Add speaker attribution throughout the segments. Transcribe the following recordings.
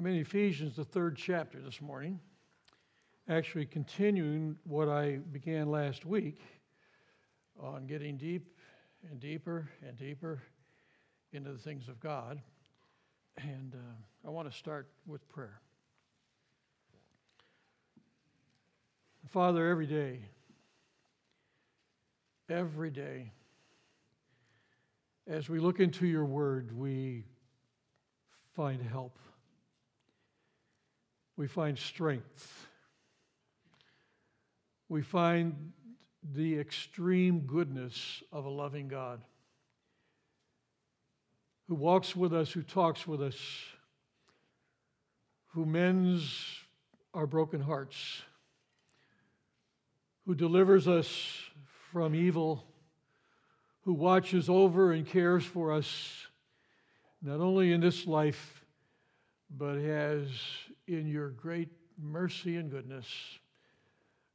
Speaker 1: I'm in Ephesians, the third chapter this morning, actually continuing what I began last week on getting deep and deeper and deeper into the things of God. And uh, I want to start with prayer. Father, every day, every day, as we look into your word, we find help we find strength. We find the extreme goodness of a loving God who walks with us, who talks with us, who mends our broken hearts, who delivers us from evil, who watches over and cares for us, not only in this life, but has in your great mercy and goodness,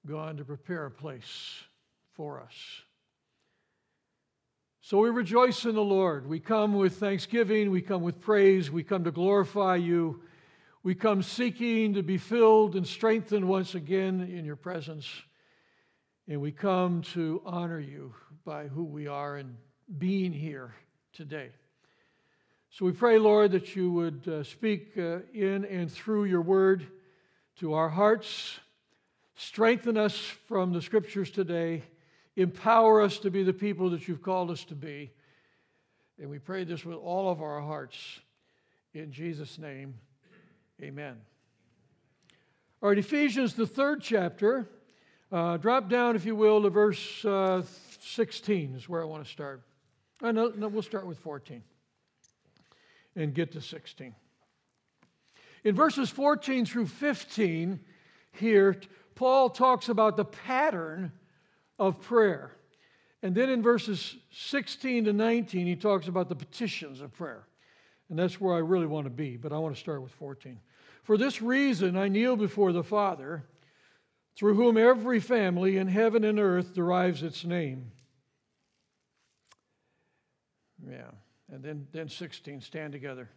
Speaker 1: gone to prepare a place for us. So we rejoice in the Lord. We come with thanksgiving, we come with praise, we come to glorify you. We come seeking to be filled and strengthened once again in your presence. And we come to honor you by who we are and being here today. So we pray, Lord, that you would uh, speak uh, in and through your word to our hearts, strengthen us from the scriptures today, empower us to be the people that you've called us to be. And we pray this with all of our hearts. In Jesus' name, amen. All right, Ephesians, the third chapter. Uh, drop down, if you will, to verse uh, 16 is where I want to start. Uh, no, no, we'll start with 14 and get to 16. In verses 14 through 15, here, Paul talks about the pattern of prayer. And then in verses 16 to 19, he talks about the petitions of prayer. And that's where I really want to be, but I want to start with 14. For this reason, I kneel before the Father, through whom every family in heaven and earth derives its name. Yeah. And then, then 16, stand together.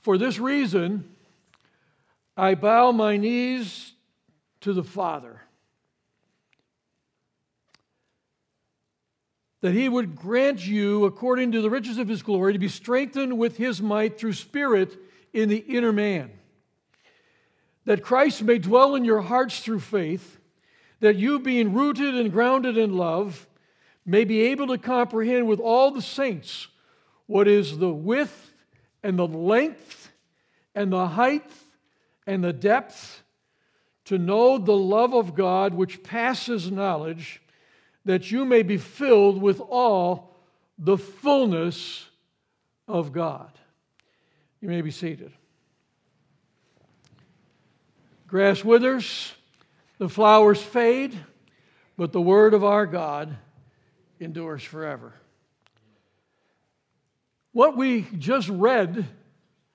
Speaker 1: For this reason, I bow my knees to the Father, that he would grant you, according to the riches of his glory, to be strengthened with his might through Spirit in the inner man, that Christ may dwell in your hearts through faith, that you, being rooted and grounded in love, may be able to comprehend with all the saints what is the width and the length and the height and the depth, to know the love of God which passes knowledge, that you may be filled with all the fullness of God. You may be seated. Grass withers, the flowers fade, but the word of our God endures forever. What we just read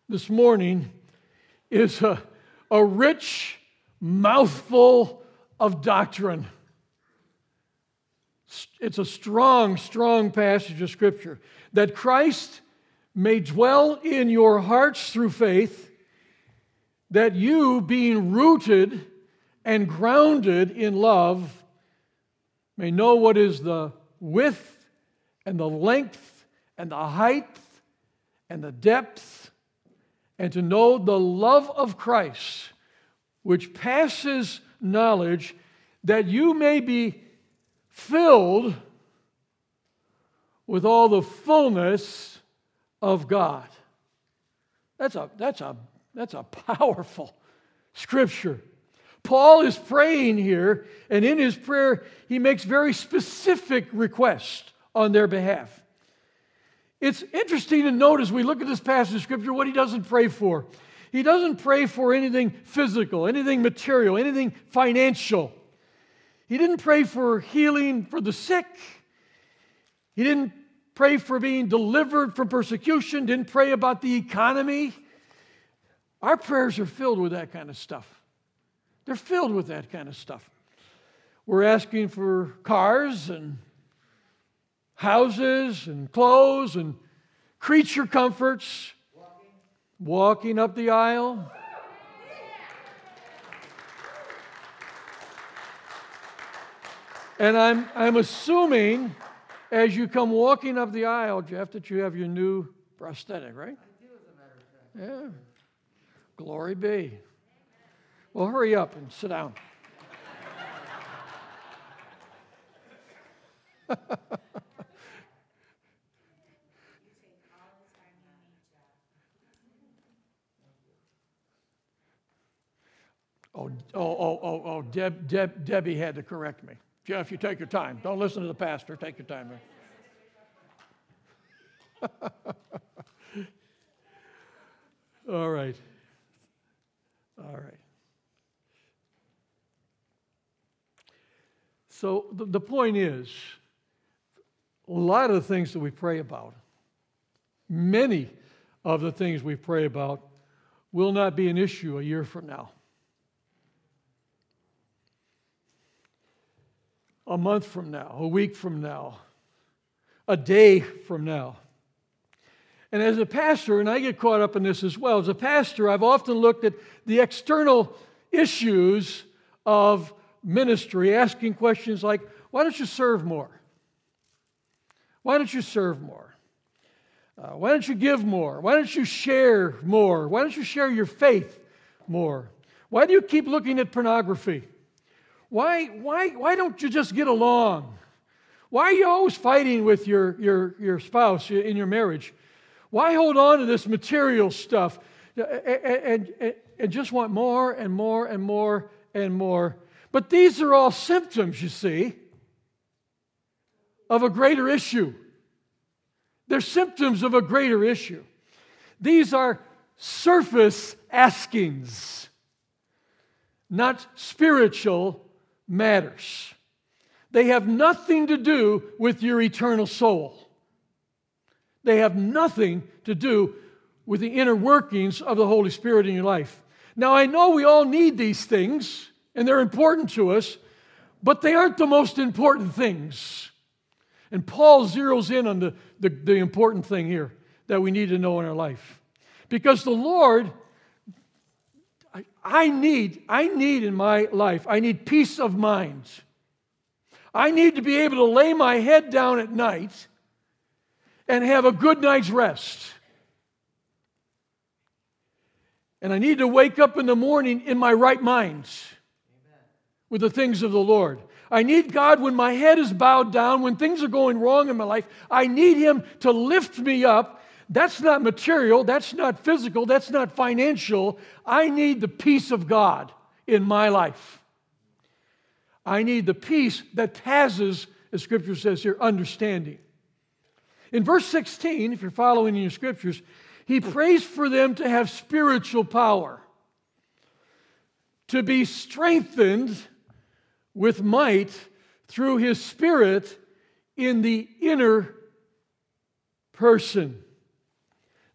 Speaker 1: this morning is a, a rich mouthful of doctrine. It's a strong, strong passage of Scripture that Christ may dwell in your hearts through faith, that you, being rooted and grounded in love, may know what is the width and the length and the height and the depth, and to know the love of Christ, which passes knowledge, that you may be filled with all the fullness of God. That's a, that's a, that's a powerful scripture. Paul is praying here, and in his prayer, he makes very specific requests on their behalf. It's interesting to note as we look at this passage of Scripture what he doesn't pray for. He doesn't pray for anything physical, anything material, anything financial. He didn't pray for healing for the sick. He didn't pray for being delivered from persecution, didn't pray about the economy. Our prayers are filled with that kind of stuff. They're filled with that kind of stuff. We're asking for cars and houses and clothes and creature comforts, walking up the aisle. And I'm, I'm assuming as you come walking up the aisle, Jeff, that you have your new prosthetic, right? I do, as a matter of fact. Yeah. Glory be. Well, hurry up and sit down. oh, oh, oh, oh, oh, Deb, Deb, Debbie had to correct me. Jeff, you take your time. Don't listen to the pastor. Take your time. All right. All right. So the, the point is, a lot of the things that we pray about, many of the things we pray about, will not be an issue a year from now. A month from now, a week from now, a day from now. And as a pastor, and I get caught up in this as well, as a pastor, I've often looked at the external issues of ministry, asking questions like, why don't you serve more? Why don't you serve more? Uh, why don't you give more? Why don't you share more? Why don't you share your faith more? Why do you keep looking at pornography? Why, why, why don't you just get along? Why are you always fighting with your, your, your spouse in your marriage? Why hold on to this material stuff and, and, and just want more and more and more and more? But these are all symptoms, you see, of a greater issue. They're symptoms of a greater issue. These are surface askings, not spiritual matters. They have nothing to do with your eternal soul. They have nothing to do with the inner workings of the Holy Spirit in your life. Now, I know we all need these things, and they're important to us, but they aren't the most important things. And Paul zeroes in on the, the, the important thing here that we need to know in our life. Because the Lord, I, I need, I need in my life, I need peace of mind. I need to be able to lay my head down at night and have a good night's rest. And I need to wake up in the morning in my right mind with the things of the Lord. I need God when my head is bowed down, when things are going wrong in my life. I need Him to lift me up. That's not material, that's not physical, that's not financial. I need the peace of God in my life. I need the peace that passes, as Scripture says here, understanding. In verse 16, if you're following in your scriptures, he prays for them to have spiritual power, to be strengthened with might through his spirit in the inner person.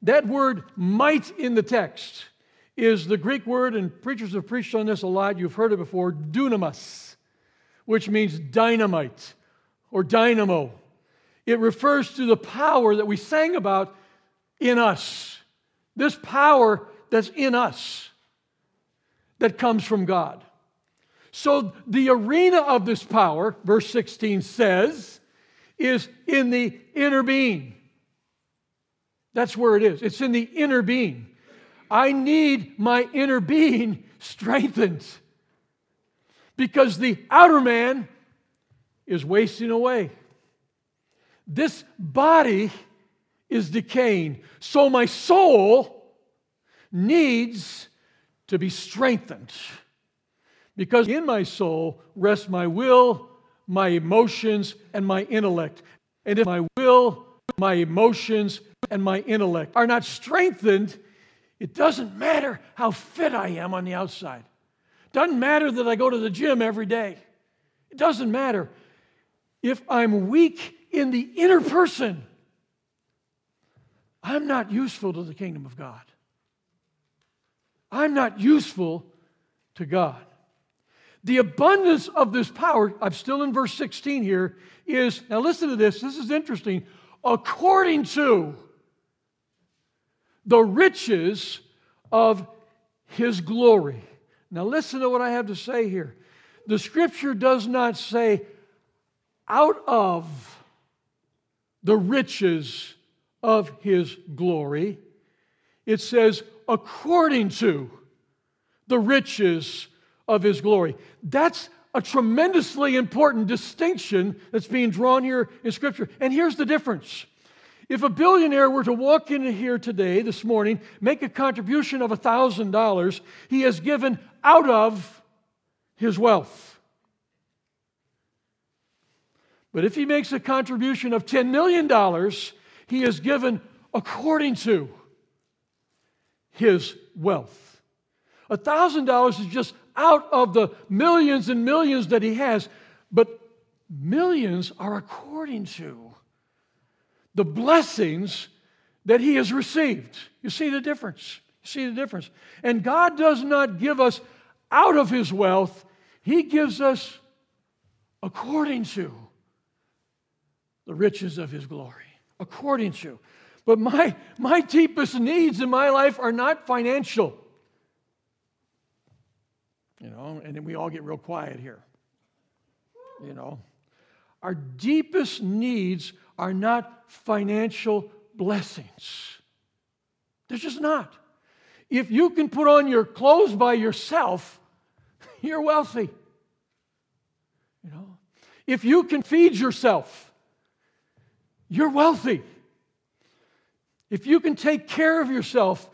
Speaker 1: That word might in the text is the Greek word, and preachers have preached on this a lot. You've heard it before dunamis, which means dynamite or dynamo. It refers to the power that we sang about in us. This power that's in us that comes from God. So, the arena of this power, verse 16 says, is in the inner being. That's where it is. It's in the inner being. I need my inner being strengthened because the outer man is wasting away. This body is decaying. So my soul needs to be strengthened. Because in my soul rests my will, my emotions, and my intellect. And if my will, my emotions, and my intellect are not strengthened, it doesn't matter how fit I am on the outside. Doesn't matter that I go to the gym every day. It doesn't matter. If I'm weak in the inner person, I'm not useful to the kingdom of God. I'm not useful to God. The abundance of this power, I'm still in verse 16 here, is now listen to this, this is interesting. According to the riches of his glory. Now, listen to what I have to say here. The scripture does not say, out of the riches of his glory. It says, according to the riches of his glory. That's a tremendously important distinction that's being drawn here in Scripture. And here's the difference. If a billionaire were to walk in here today, this morning, make a contribution of $1,000, he has given out of his wealth. But if he makes a contribution of $10 million, he has given according to his wealth. $1,000 is just out of the millions and millions that he has, but millions are according to the blessings that he has received. You see the difference? You see the difference? And God does not give us out of his wealth, he gives us according to the riches of his glory. According to. But my, my deepest needs in my life are not financial. You know, and then we all get real quiet here. You know, our deepest needs are not financial blessings. They're just not. If you can put on your clothes by yourself, you're wealthy. You know, if you can feed yourself, you're wealthy. If you can take care of yourself,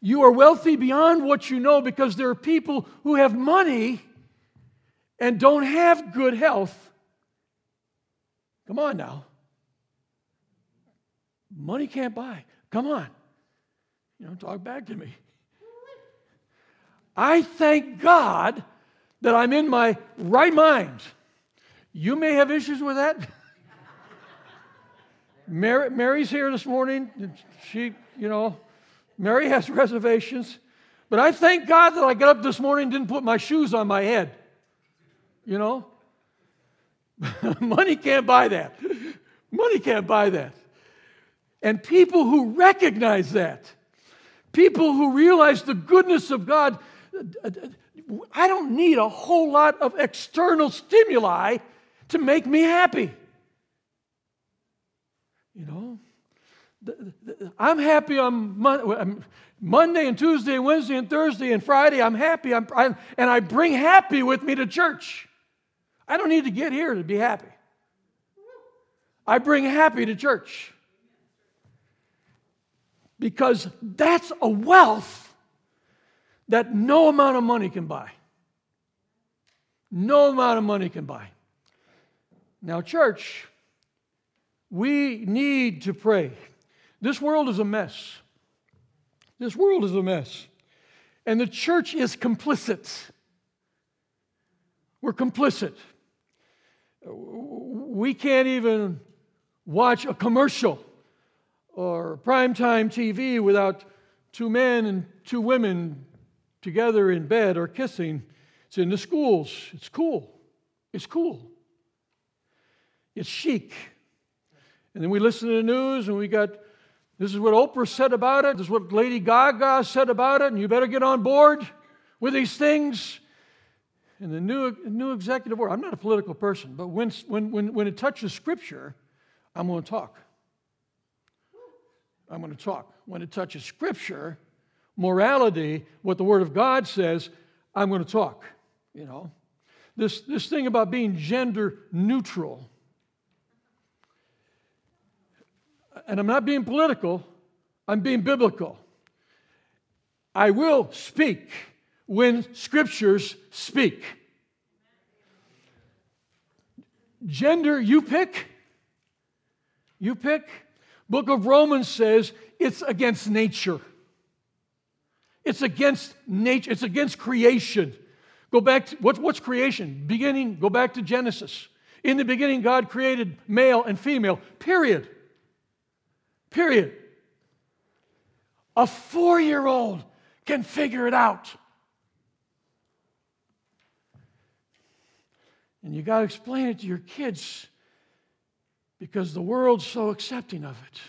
Speaker 1: you are wealthy beyond what you know because there are people who have money and don't have good health. Come on now. Money can't buy. Come on. You know, talk back to me. I thank God that I'm in my right mind. You may have issues with that. Mary, Mary's here this morning. She, you know, Mary has reservations. But I thank God that I got up this morning and didn't put my shoes on my head. You know? Money can't buy that. Money can't buy that. And people who recognize that, people who realize the goodness of God, I don't need a whole lot of external stimuli to make me happy. You know? I'm happy on Monday and Tuesday and Wednesday and Thursday and Friday. I'm happy. I'm, I'm, and I bring happy with me to church. I don't need to get here to be happy. I bring happy to church because that's a wealth that no amount of money can buy. No amount of money can buy. Now, church, we need to pray. This world is a mess. This world is a mess. And the church is complicit. We're complicit. We can't even watch a commercial or primetime TV without two men and two women together in bed or kissing. It's in the schools. It's cool. It's cool. It's chic. And then we listen to the news and we got this is what Oprah said about it. This is what Lady Gaga said about it. And you better get on board with these things. And the new, new executive order, I'm not a political person, but when, when, when, when it touches Scripture, I'm going to talk. I'm going to talk. When it touches Scripture, morality, what the Word of God says, I'm going to talk. You know, this, this thing about being gender neutral and I'm not being political, I'm being biblical. I will speak when scriptures speak. Gender, you pick. You pick. Book of Romans says it's against nature. It's against nature. It's against creation. Go back to what, what's creation? Beginning, go back to Genesis. In the beginning, God created male and female, period. Period. A four year old can figure it out. And you got to explain it to your kids because the world's so accepting of it.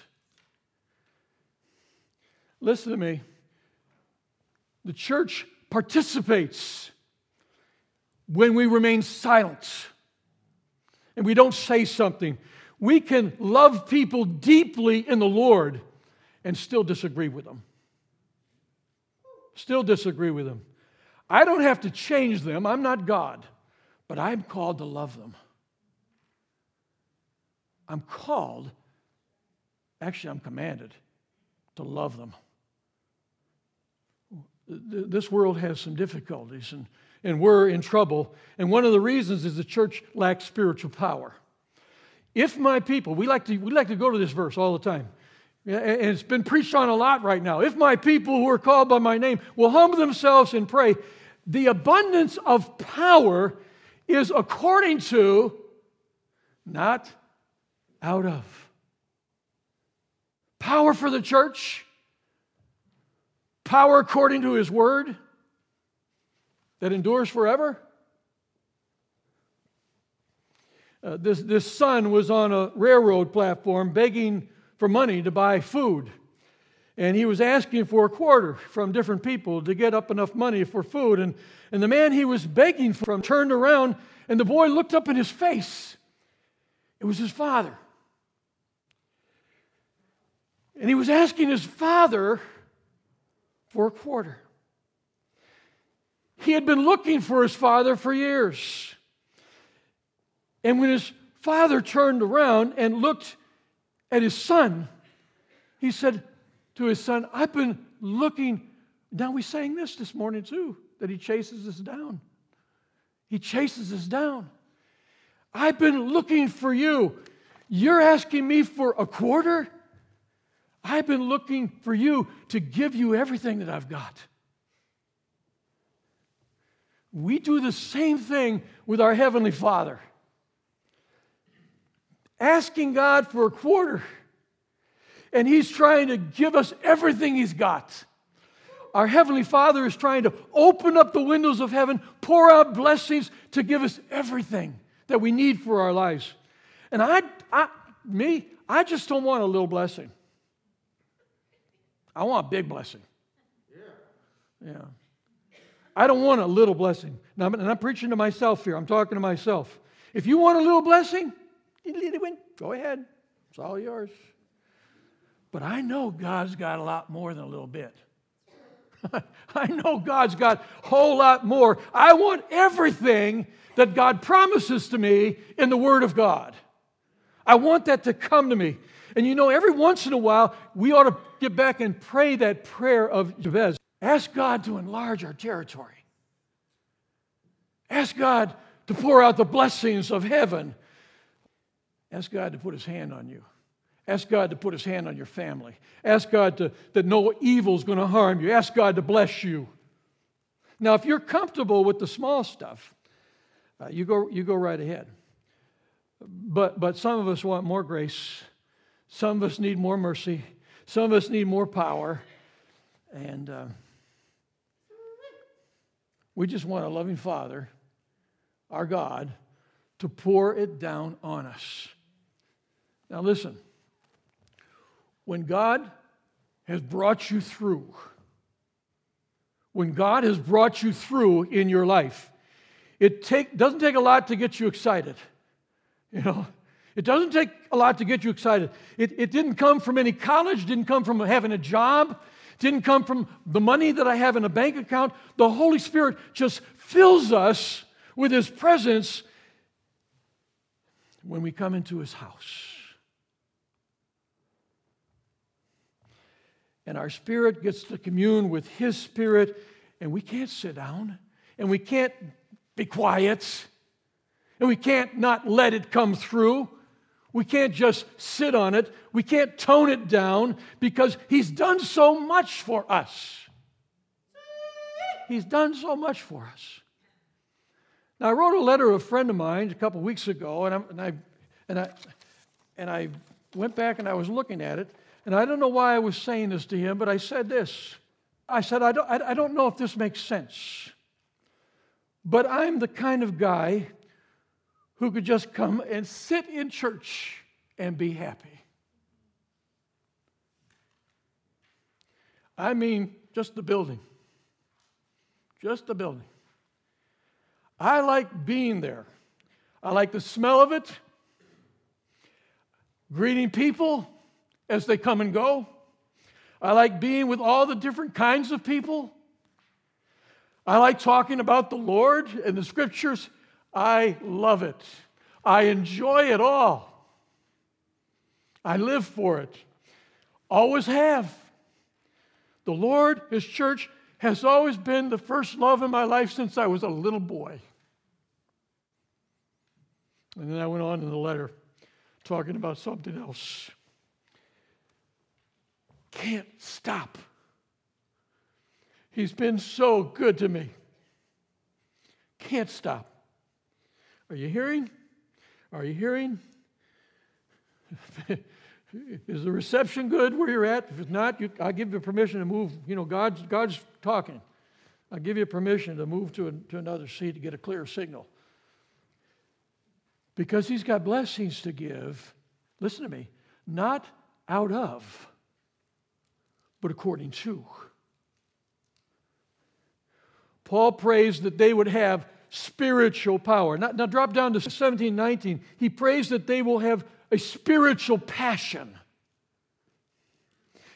Speaker 1: Listen to me. The church participates when we remain silent and we don't say something. We can love people deeply in the Lord and still disagree with them. Still disagree with them. I don't have to change them. I'm not God, but I'm called to love them. I'm called, actually, I'm commanded to love them. This world has some difficulties, and, and we're in trouble. And one of the reasons is the church lacks spiritual power. If my people, we like to, we like to go to this verse all the time. And it's been preached on a lot right now. If my people who are called by my name will humble themselves and pray, the abundance of power is according to, not out of. Power for the church, power according to his word that endures forever. Uh, this, this son was on a railroad platform begging for money to buy food. And he was asking for a quarter from different people to get up enough money for food. And, and the man he was begging from turned around, and the boy looked up in his face. It was his father. And he was asking his father for a quarter. He had been looking for his father for years. And when his father turned around and looked at his son, he said to his son, I've been looking. Now we sang this this morning too, that he chases us down. He chases us down. I've been looking for you. You're asking me for a quarter? I've been looking for you to give you everything that I've got. We do the same thing with our Heavenly Father asking God for a quarter, and He's trying to give us everything He's got. Our Heavenly Father is trying to open up the windows of heaven, pour out blessings to give us everything that we need for our lives. And I, I me, I just don't want a little blessing. I want a big blessing. Yeah. Yeah. I don't want a little blessing. Now, and I'm preaching to myself here. I'm talking to myself. If you want a little blessing, Go ahead. It's all yours. But I know God's got a lot more than a little bit. I know God's got a whole lot more. I want everything that God promises to me in the Word of God. I want that to come to me. And you know, every once in a while, we ought to get back and pray that prayer of Jabez. Ask God to enlarge our territory. Ask God to pour out the blessings of heaven Ask God to put his hand on you. Ask God to put his hand on your family. Ask God to, that no evil is going to harm you. Ask God to bless you. Now, if you're comfortable with the small stuff, uh, you, go, you go right ahead. But, but some of us want more grace. Some of us need more mercy. Some of us need more power. And uh, we just want a loving Father, our God, to pour it down on us. Now, listen. When God has brought you through, when God has brought you through in your life, it take, doesn't take a lot to get you excited. You know, it doesn't take a lot to get you excited. It, it didn't come from any college, didn't come from having a job, didn't come from the money that I have in a bank account. The Holy Spirit just fills us with His presence when we come into His house. And our spirit gets to commune with His spirit, and we can't sit down, and we can't be quiet, and we can't not let it come through. We can't just sit on it. We can't tone it down because He's done so much for us. He's done so much for us. Now, I wrote a letter to a friend of mine a couple weeks ago, and, and, I, and, I, and I went back and I was looking at it, and I don't know why I was saying this to him, but I said this. I said, I don't, I don't know if this makes sense, but I'm the kind of guy who could just come and sit in church and be happy. I mean, just the building. Just the building. I like being there. I like the smell of it, greeting people as they come and go. I like being with all the different kinds of people. I like talking about the Lord and the scriptures. I love it. I enjoy it all. I live for it. Always have. The Lord, His church, has always been the first love in my life since I was a little boy. And then I went on in the letter talking about something else. Can't stop. He's been so good to me. Can't stop. Are you hearing? Are you hearing? Is the reception good where you're at? If it's not, you, I give you permission to move. You know, God's, God's talking. I give you permission to move to, a, to another seat to get a clear signal. Because He's got blessings to give, listen to me, not out of, but according to. Paul prays that they would have spiritual power. Now, now drop down to 17, 19. He prays that they will have a spiritual passion.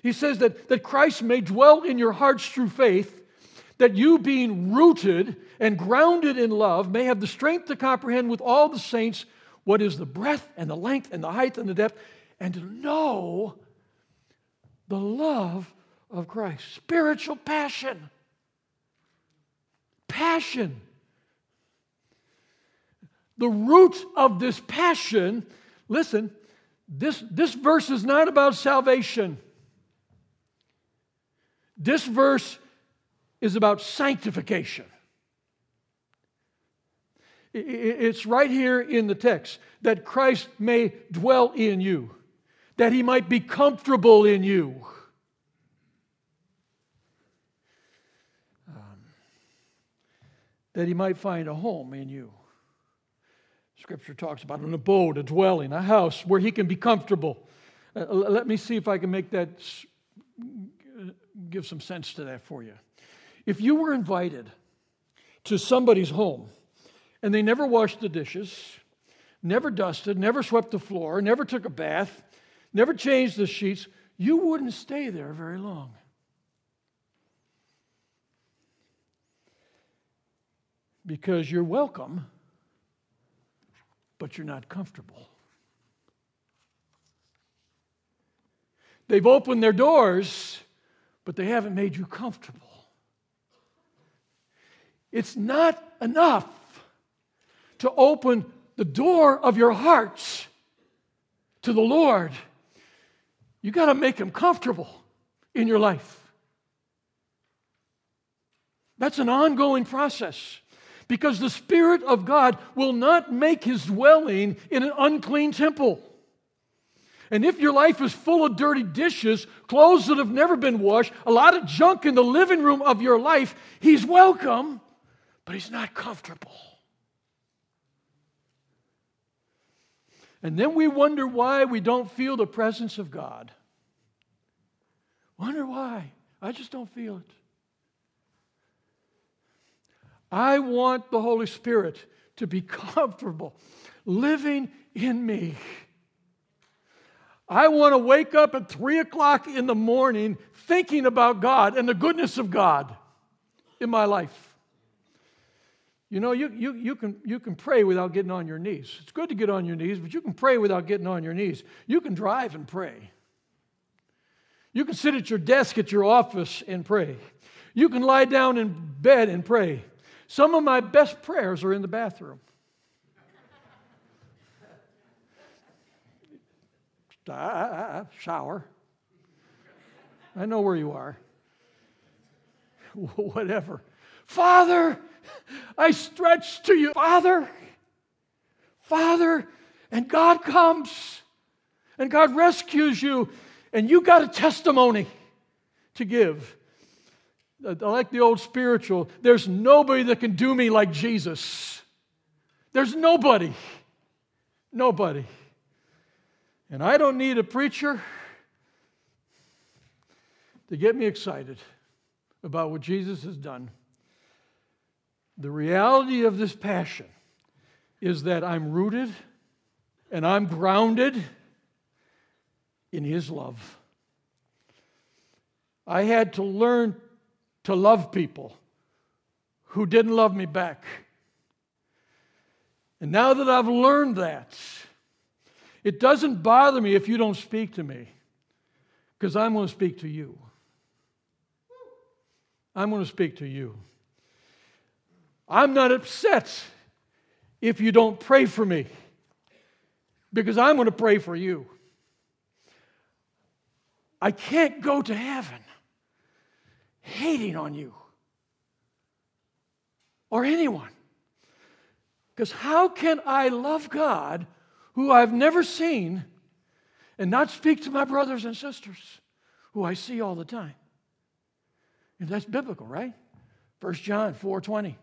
Speaker 1: He says that, that Christ may dwell in your hearts through faith, that you, being rooted and grounded in love, may have the strength to comprehend with all the saints what is the breadth and the length and the height and the depth, and to know the love of Christ. Spiritual passion. Passion. The root of this passion Listen, this, this verse is not about salvation. This verse is about sanctification. It's right here in the text that Christ may dwell in you, that he might be comfortable in you. Um, that he might find a home in you. Scripture talks about an abode, a dwelling, a house where he can be comfortable. Uh, let me see if I can make that, give some sense to that for you. If you were invited to somebody's home and they never washed the dishes, never dusted, never swept the floor, never took a bath, never changed the sheets, you wouldn't stay there very long. Because you're welcome but you're not comfortable. They've opened their doors, but they haven't made you comfortable. It's not enough to open the door of your hearts to the Lord. You got to make him comfortable in your life. That's an ongoing process because the Spirit of God will not make his dwelling in an unclean temple. And if your life is full of dirty dishes, clothes that have never been washed, a lot of junk in the living room of your life, he's welcome, but he's not comfortable. And then we wonder why we don't feel the presence of God. Wonder why. I just don't feel it. I want the Holy Spirit to be comfortable living in me. I want to wake up at three o'clock in the morning thinking about God and the goodness of God in my life. You know, you, you, you, can, you can pray without getting on your knees. It's good to get on your knees, but you can pray without getting on your knees. You can drive and pray. You can sit at your desk at your office and pray. You can lie down in bed and pray. Some of my best prayers are in the bathroom. I, I, I, shower. I know where you are. Whatever. Father, I stretch to you. Father, Father, and God comes and God rescues you, and you got a testimony to give. I like the old spiritual. There's nobody that can do me like Jesus. There's nobody. Nobody. And I don't need a preacher. to get me excited about what Jesus has done. The reality of this passion is that I'm rooted and I'm grounded in His love. I had to learn to love people who didn't love me back. And now that I've learned that, it doesn't bother me if you don't speak to me, because I'm going to speak to you. I'm going to speak to you. I'm not upset if you don't pray for me, because I'm going to pray for you. I can't go to heaven hating on you or anyone. Because how can I love God who I've never seen and not speak to my brothers and sisters who I see all the time? And that's biblical, right? 1 John 4:20.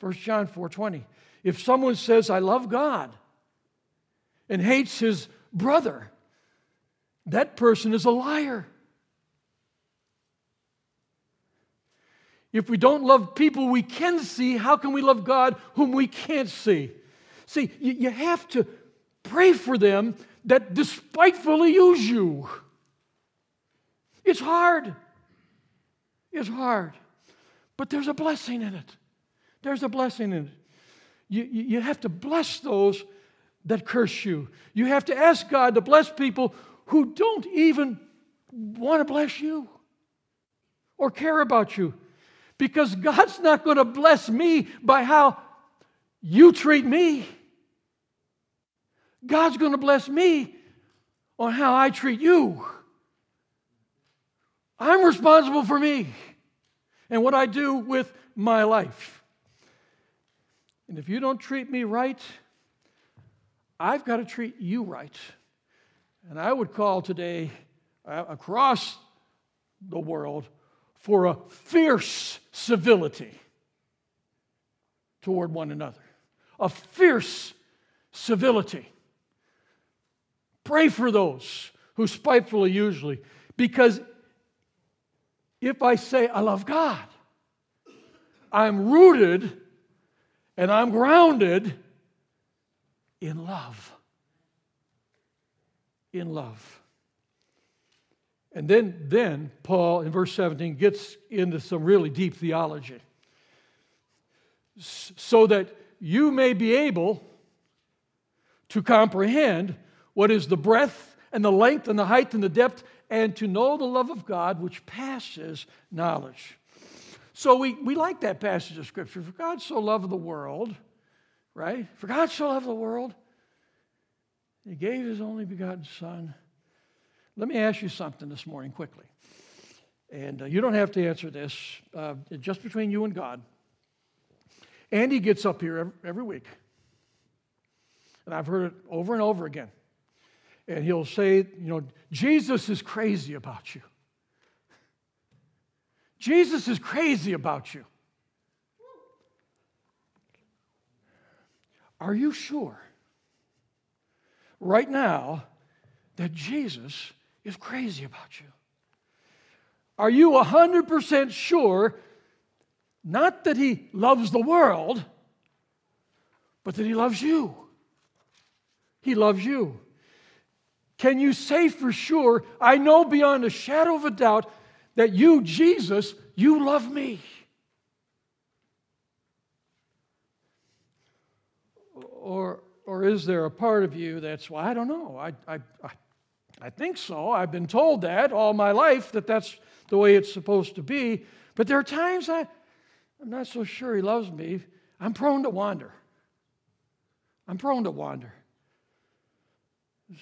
Speaker 1: 1 John 4:20. If someone says I love God and hates his brother, that person is a liar. If we don't love people we can see, how can we love God whom we can't see? See, you, you have to pray for them that despitefully use you. It's hard. It's hard. But there's a blessing in it. There's a blessing in it. You, you, have to bless those that curse you. You have to ask God to bless people who don't even want to bless you or care about you because God's not going to bless me by how you treat me. God's going to bless me on how I treat you. I'm responsible for me and what I do with my life. And if you don't treat me right, I've got to treat you right. And I would call today uh, across the world for a fierce civility toward one another. A fierce civility. Pray for those who spitefully usually, because if I say I love God, I'm rooted and I'm grounded in love. In love. And then, then Paul in verse 17 gets into some really deep theology. So that you may be able to comprehend what is the breadth and the length and the height and the depth, and to know the love of God which passes knowledge. So we, we like that passage of Scripture. For God so loved the world, right? For God so loved the world, He gave His only begotten Son let me ask you something this morning quickly. And uh, you don't have to answer this, uh, just between you and God. Andy gets up here every, every week, and I've heard it over and over again. And he'll say, you know, Jesus is crazy about you. Jesus is crazy about you. Are you sure right now that Jesus is crazy about you? Are you 100% sure not that he loves the world, but that he loves you? He loves you. Can you say for sure, I know beyond a shadow of a doubt that you, Jesus, you love me? Or, or is there a part of you that's, well, I don't know. I, I, I, I think so. I've been told that all my life, that that's the way it's supposed to be. But there are times I, I'm not so sure he loves me. I'm prone to wander. I'm prone to wander.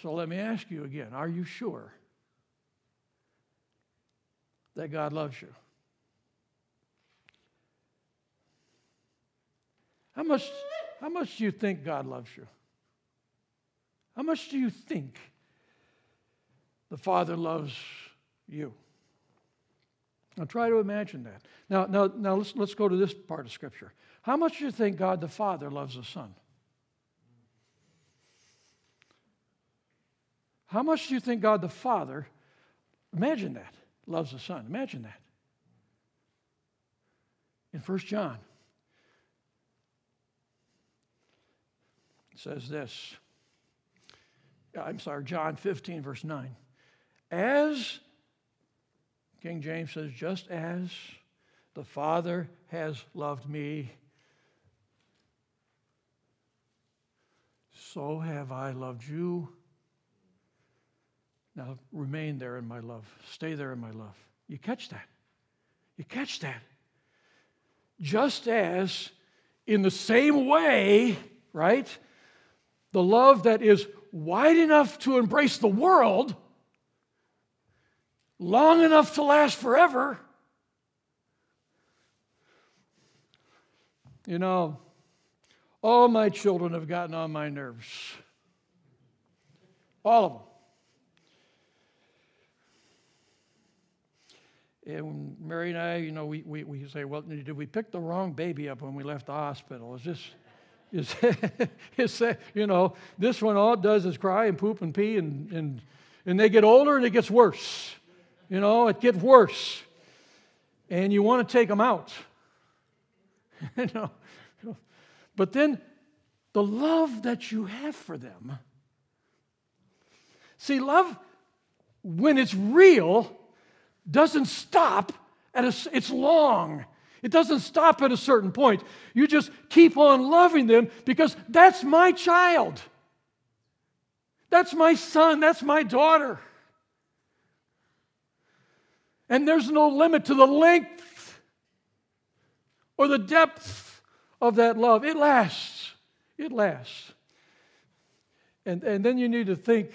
Speaker 1: So let me ask you again are you sure that God loves you? How much, how much do you think God loves you? How much do you think the Father loves you. Now try to imagine that. Now, now, now let's, let's go to this part of Scripture. How much do you think God the Father loves the Son? How much do you think God the Father, imagine that, loves the Son. Imagine that. In 1 John, it says this. I'm sorry, John 15, verse 9. As, King James says, just as the Father has loved me, so have I loved you. Now remain there in my love. Stay there in my love. You catch that? You catch that? Just as, in the same way, right? The love that is wide enough to embrace the world, long enough to last forever. You know, all my children have gotten on my nerves. All of them. And Mary and I, you know, we, we, we say, well, did we pick the wrong baby up when we left the hospital? Is this, is, is that, you know, this one all it does is cry and poop and pee, and, and, and they get older and it gets worse. You know, it gets worse. And you want to take them out. you know, but then the love that you have for them. See, love, when it's real, doesn't stop at a, it's long. It doesn't stop at a certain point. You just keep on loving them because that's my child. That's my son. That's my daughter. And there's no limit to the length or the depth of that love. It lasts. It lasts. And, and then you need to think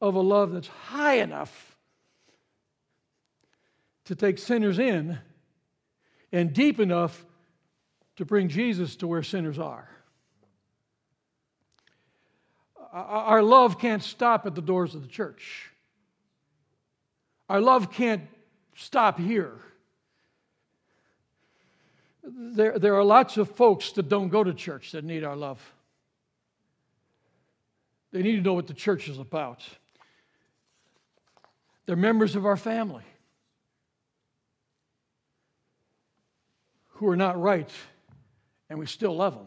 Speaker 1: of a love that's high enough to take sinners in and deep enough to bring Jesus to where sinners are. Our love can't stop at the doors of the church. Our love can't stop here. There, there are lots of folks that don't go to church that need our love. They need to know what the church is about. They're members of our family. Who are not right, and we still love them.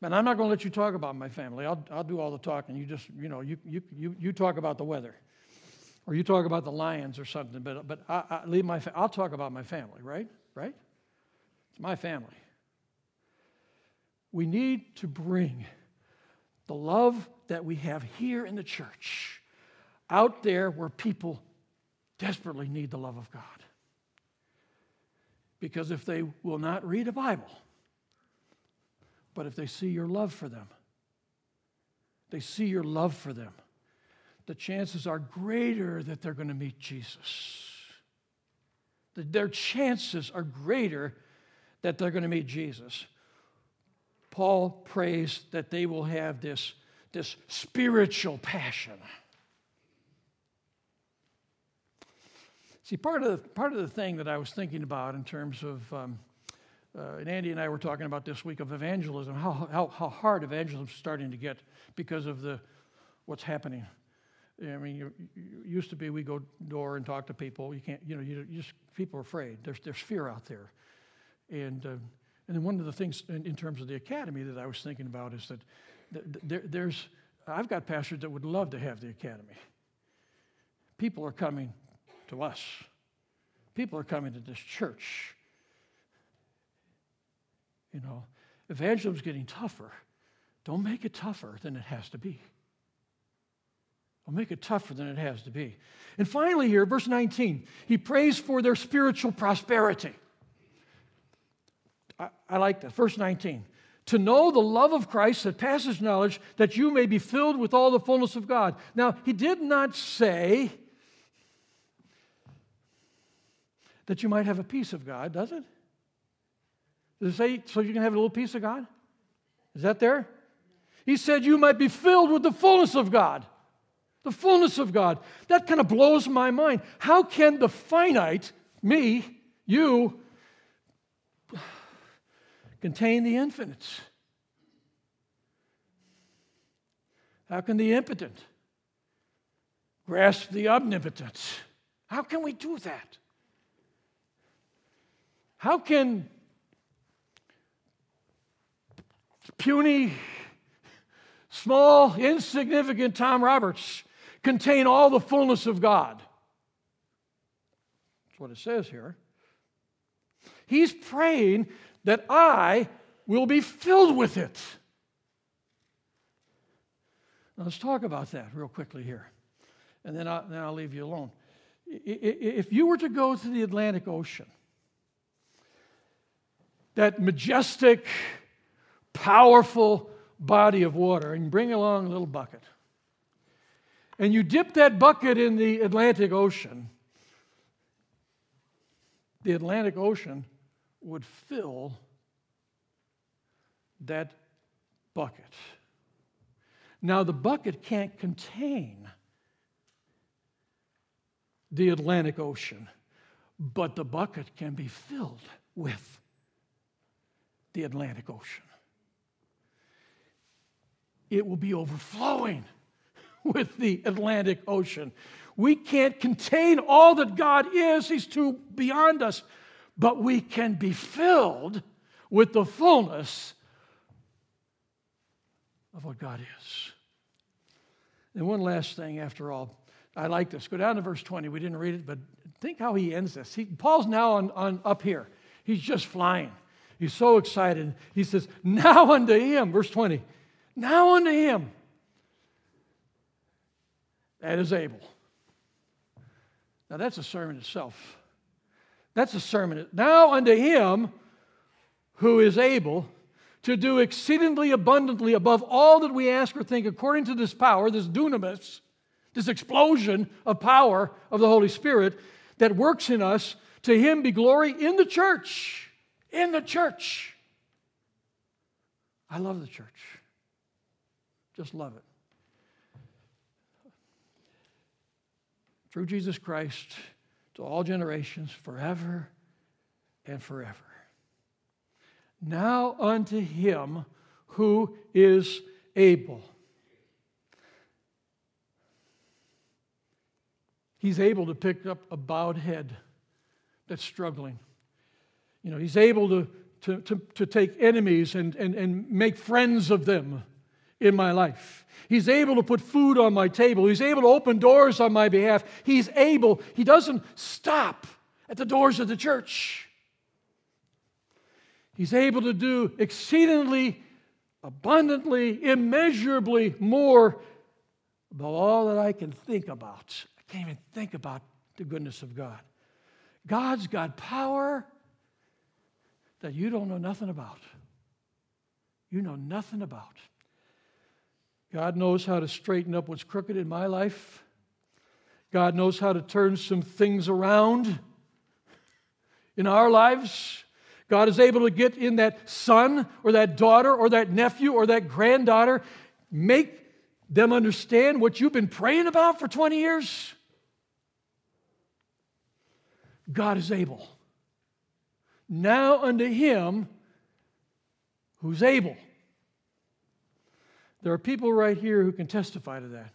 Speaker 1: But I'm not going to let you talk about my family. I'll, I'll do all the talking. You just, you know, you, you, you, you talk about the weather. Or you talk about the lions or something, but, but I, I leave my, I'll talk about my family, right? Right? It's my family. We need to bring the love that we have here in the church out there where people desperately need the love of God. Because if they will not read a Bible, but if they see your love for them, they see your love for them, the chances are greater that they're going to meet Jesus. Their chances are greater that they're going to meet Jesus. Paul prays that they will have this, this spiritual passion. See, part of, the, part of the thing that I was thinking about in terms of, um, uh, and Andy and I were talking about this week of evangelism, how, how, how hard evangelism is starting to get because of the, what's happening. I mean, you, you used to be we go door and talk to people. You can't, you know, you, you just people are afraid. There's there's fear out there, and uh, and then one of the things in, in, terms of the academy that I was thinking about is that there, there's I've got pastors that would love to have the academy. People are coming to us. People are coming to this church. You know, evangelism's getting tougher. Don't make it tougher than it has to be. Don't make it tougher than it has to be. And finally, here, verse 19, he prays for their spiritual prosperity. I, I like that. Verse 19 to know the love of Christ that passes knowledge, that you may be filled with all the fullness of God. Now, he did not say that you might have a piece of God, does it? Does it say so you can have a little piece of God? Is that there? He said you might be filled with the fullness of God. The fullness of God. That kind of blows my mind. How can the finite, me, you, contain the infinite? How can the impotent grasp the omnipotent? How can we do that? How can puny, small, insignificant Tom Roberts contain all the fullness of God? That's what it says here. He's praying that I will be filled with it. Now, let's talk about that real quickly here, and then I'll, then I'll leave you alone. If you were to go to the Atlantic Ocean, that majestic, powerful body of water, and bring along a little bucket, and you dip that bucket in the Atlantic Ocean, the Atlantic Ocean would fill that bucket. Now, the bucket can't contain the Atlantic Ocean, but the bucket can be filled with the Atlantic Ocean. It will be overflowing with the Atlantic Ocean. We can't contain all that God is, He's too beyond us, but we can be filled with the fullness of what God is. And one last thing, after all, I like this. Go down to verse 20. We didn't read it, but think how he ends this. He, Paul's now on, on up here. He's just flying. He's so excited. He says, Now unto him, verse 20, now unto him that is able. Now that's a sermon itself. That's a sermon. Now unto him who is able to do exceedingly abundantly above all that we ask or think, according to this power, this dunamis, this explosion of power of the Holy Spirit that works in us. To him be glory in the church. In the church. I love the church. Just love it. Through Jesus Christ to all generations, forever and forever. Now unto him who is able. He's able to pick up a bowed head that's struggling. You know, he's able to, to, to, to take enemies and, and, and make friends of them in my life. He's able to put food on my table. He's able to open doors on my behalf. He's able, he doesn't stop at the doors of the church. He's able to do exceedingly, abundantly, immeasurably more above all that I can think about. I can't even think about the goodness of God. God's got power that you don't know nothing about. You know nothing about. God knows how to straighten up what's crooked in my life. God knows how to turn some things around in our lives. God is able to get in that son or that daughter or that nephew or that granddaughter, make them understand what you've been praying about for 20 years. God is able. Now unto him who's able. There are people right here who can testify to that.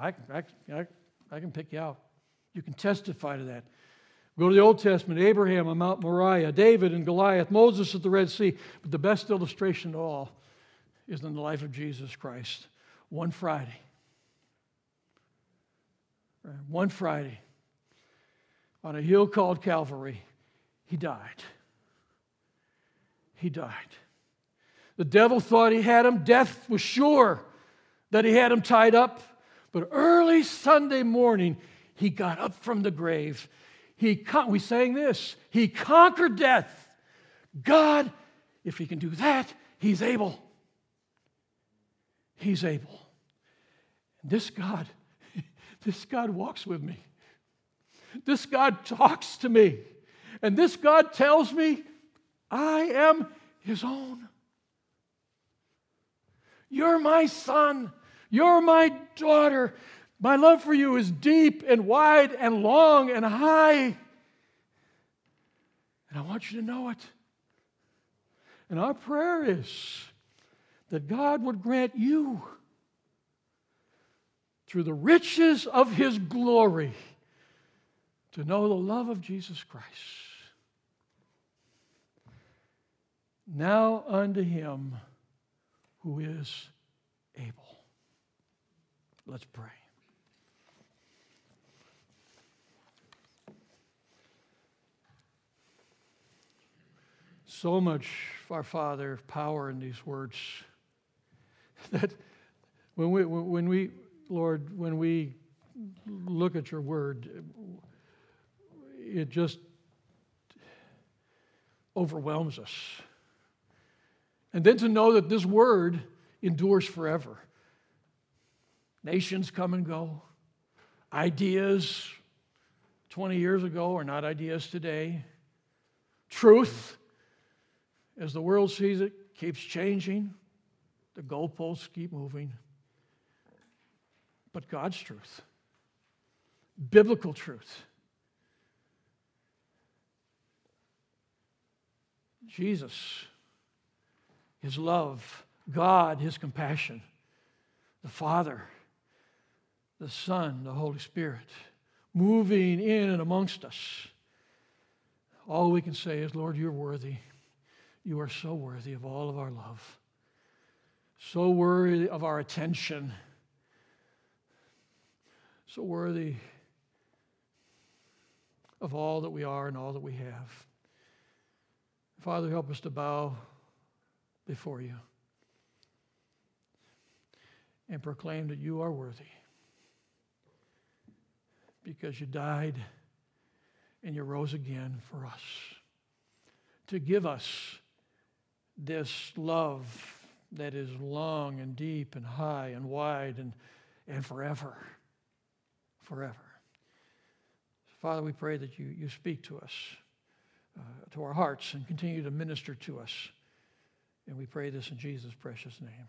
Speaker 1: I, I, I, I can pick you out. You can testify to that. Go to the Old Testament Abraham on Mount Moriah, David and Goliath, Moses at the Red Sea. But the best illustration of all is in the life of Jesus Christ. One Friday. One Friday, on a hill called Calvary, he died. He died. The devil thought he had him. Death was sure that he had him tied up. But early Sunday morning, he got up from the grave he con- we sang this. He conquered death. God, if he can do that, he's able. He's able. This God, this God walks with me. This God talks to me. And this God tells me I am his own. You're my son. You're my daughter. My love for you is deep and wide and long and high. And I want you to know it. And our prayer is that God would grant you, through the riches of His glory, to know the love of Jesus Christ. Now unto him who is able. Let's pray. So much, our Father, power in these words that when we, when we, Lord, when we look at your word, it just overwhelms us. And then to know that this word endures forever. Nations come and go. Ideas 20 years ago are not ideas today. Truth, as the world sees it, keeps changing. The goalposts keep moving. But God's truth, biblical truth, Jesus, His love, God, His compassion, the Father, the Son, the Holy Spirit, moving in and amongst us. All we can say is, Lord, you're worthy. You are so worthy of all of our love, so worthy of our attention, so worthy of all that we are and all that we have. Father, help us to bow before you and proclaim that you are worthy because you died and you rose again for us to give us this love that is long and deep and high and wide and, and forever. Forever. Father, we pray that you, you speak to us uh, to our hearts and continue to minister to us. And we pray this in Jesus' precious name.